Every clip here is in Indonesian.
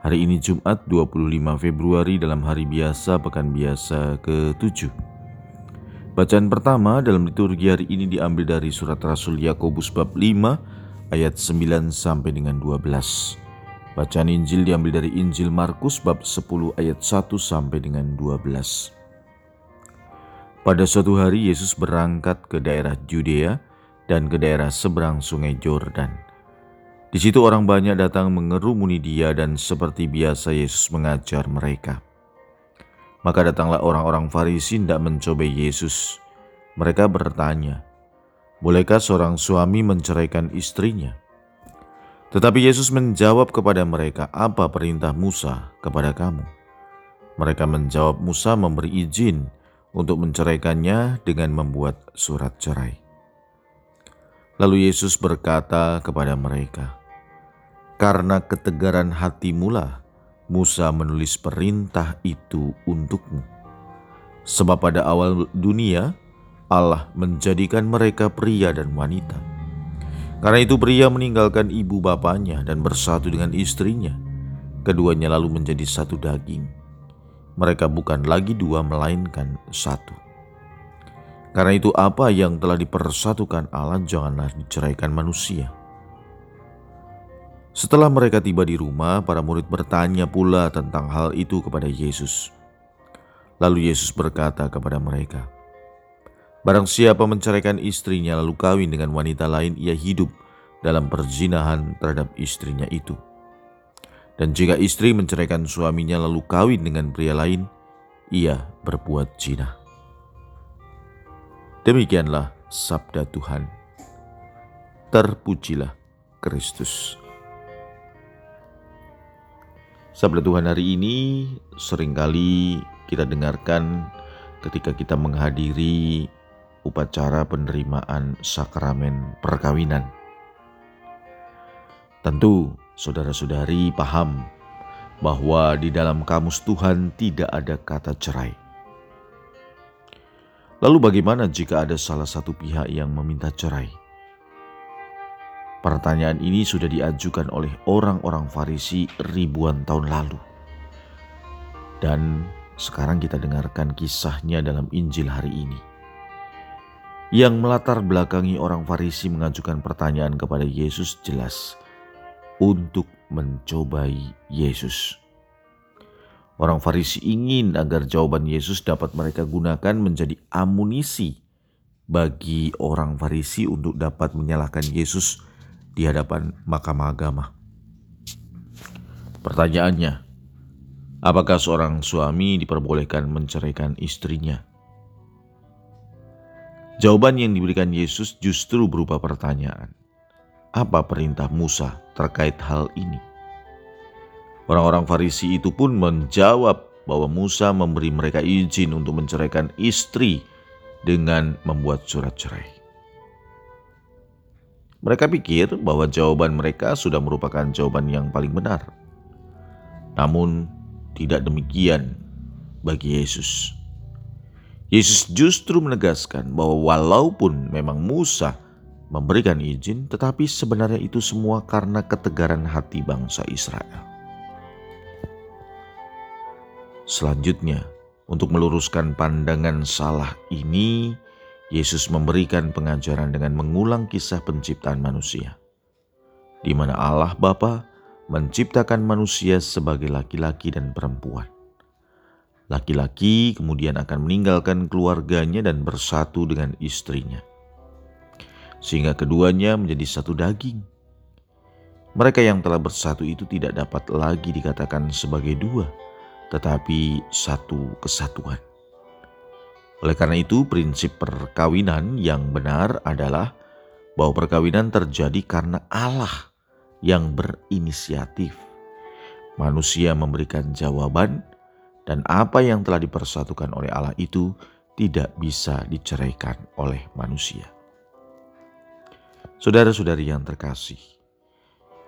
Hari ini Jumat 25 Februari dalam hari biasa pekan biasa ke-7. Bacaan pertama dalam liturgi hari ini diambil dari surat Rasul Yakobus bab 5 ayat 9 sampai dengan 12. Bacaan Injil diambil dari Injil Markus bab 10 ayat 1 sampai dengan 12. Pada suatu hari Yesus berangkat ke daerah Judea dan ke daerah seberang sungai Jordan. Di situ orang banyak datang mengerumuni dia dan seperti biasa Yesus mengajar mereka. Maka datanglah orang-orang Farisi tidak mencobai Yesus. Mereka bertanya, Bolehkah seorang suami menceraikan istrinya? Tetapi Yesus menjawab kepada mereka, Apa perintah Musa kepada kamu? Mereka menjawab, Musa memberi izin untuk menceraikannya dengan membuat surat cerai. Lalu Yesus berkata kepada mereka, karena ketegaran hati mula, Musa menulis perintah itu untukmu. Sebab pada awal dunia, Allah menjadikan mereka pria dan wanita. Karena itu pria meninggalkan ibu bapaknya dan bersatu dengan istrinya. Keduanya lalu menjadi satu daging. Mereka bukan lagi dua melainkan satu. Karena itu apa yang telah dipersatukan Allah janganlah diceraikan manusia. Setelah mereka tiba di rumah, para murid bertanya pula tentang hal itu kepada Yesus. Lalu Yesus berkata kepada mereka, Barang siapa menceraikan istrinya lalu kawin dengan wanita lain, ia hidup dalam perzinahan terhadap istrinya itu. Dan jika istri menceraikan suaminya lalu kawin dengan pria lain, ia berbuat zina. Demikianlah sabda Tuhan. Terpujilah Kristus. Sabda Tuhan hari ini sering kali kita dengarkan ketika kita menghadiri upacara penerimaan sakramen perkawinan. Tentu saudara-saudari paham bahwa di dalam kamus Tuhan tidak ada kata cerai. Lalu bagaimana jika ada salah satu pihak yang meminta cerai? Pertanyaan ini sudah diajukan oleh orang-orang Farisi ribuan tahun lalu. Dan sekarang kita dengarkan kisahnya dalam Injil hari ini. Yang melatar belakangi orang Farisi mengajukan pertanyaan kepada Yesus jelas untuk mencobai Yesus. Orang Farisi ingin agar jawaban Yesus dapat mereka gunakan menjadi amunisi bagi orang Farisi untuk dapat menyalahkan Yesus di hadapan mahkamah agama. Pertanyaannya, apakah seorang suami diperbolehkan menceraikan istrinya? Jawaban yang diberikan Yesus justru berupa pertanyaan. Apa perintah Musa terkait hal ini? Orang-orang Farisi itu pun menjawab bahwa Musa memberi mereka izin untuk menceraikan istri dengan membuat surat cerai. Mereka pikir bahwa jawaban mereka sudah merupakan jawaban yang paling benar. Namun, tidak demikian bagi Yesus. Yesus justru menegaskan bahwa walaupun memang Musa memberikan izin, tetapi sebenarnya itu semua karena ketegaran hati bangsa Israel. Selanjutnya, untuk meluruskan pandangan salah ini, Yesus memberikan pengajaran dengan mengulang kisah penciptaan manusia, di mana Allah Bapa menciptakan manusia sebagai laki-laki dan perempuan. Laki-laki kemudian akan meninggalkan keluarganya dan bersatu dengan istrinya, sehingga keduanya menjadi satu daging. Mereka yang telah bersatu itu tidak dapat lagi dikatakan sebagai dua, tetapi satu kesatuan. Oleh karena itu, prinsip perkawinan yang benar adalah bahwa perkawinan terjadi karena Allah yang berinisiatif, manusia memberikan jawaban, dan apa yang telah dipersatukan oleh Allah itu tidak bisa diceraikan oleh manusia. Saudara-saudari yang terkasih,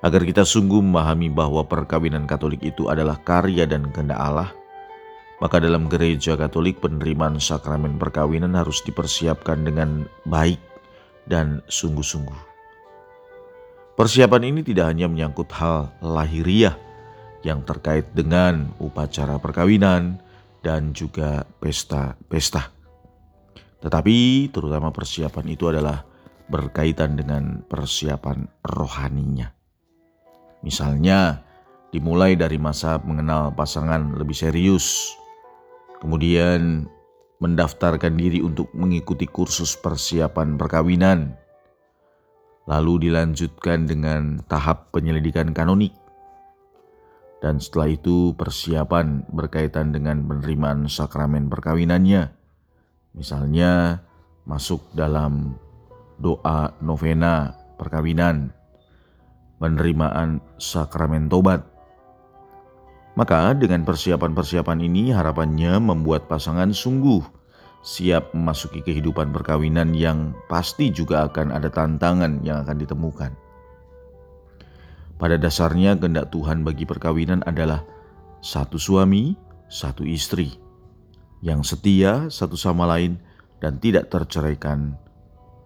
agar kita sungguh memahami bahwa perkawinan Katolik itu adalah karya dan kehendak Allah, maka dalam gereja Katolik penerimaan sakramen perkawinan harus dipersiapkan dengan baik dan sungguh-sungguh. Persiapan ini tidak hanya menyangkut hal lahiriah yang terkait dengan upacara perkawinan dan juga pesta-pesta. Tetapi terutama persiapan itu adalah berkaitan dengan persiapan rohaninya. Misalnya, dimulai dari masa mengenal pasangan lebih serius, kemudian mendaftarkan diri untuk mengikuti kursus persiapan perkawinan, lalu dilanjutkan dengan tahap penyelidikan kanonik. Dan setelah itu persiapan berkaitan dengan penerimaan sakramen perkawinannya. Misalnya masuk dalam doa novena perkawinan, penerimaan sakramen tobat. Maka dengan persiapan-persiapan ini harapannya membuat pasangan sungguh siap memasuki kehidupan perkawinan yang pasti juga akan ada tantangan yang akan ditemukan. Pada dasarnya kehendak Tuhan bagi perkawinan adalah satu suami, satu istri yang setia satu sama lain dan tidak terceraikan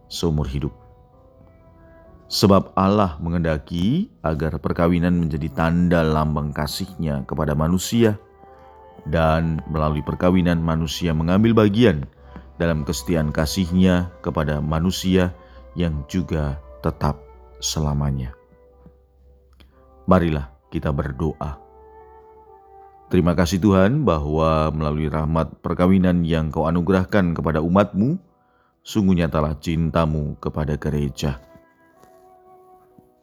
seumur hidup. Sebab Allah mengendaki agar perkawinan menjadi tanda lambang kasihnya kepada manusia dan melalui perkawinan manusia mengambil bagian dalam kesetiaan kasihnya kepada manusia yang juga tetap selamanya. Marilah kita berdoa. Terima kasih Tuhan bahwa melalui rahmat perkawinan yang kau anugerahkan kepada umatmu, sungguh nyatalah cintamu kepada gereja.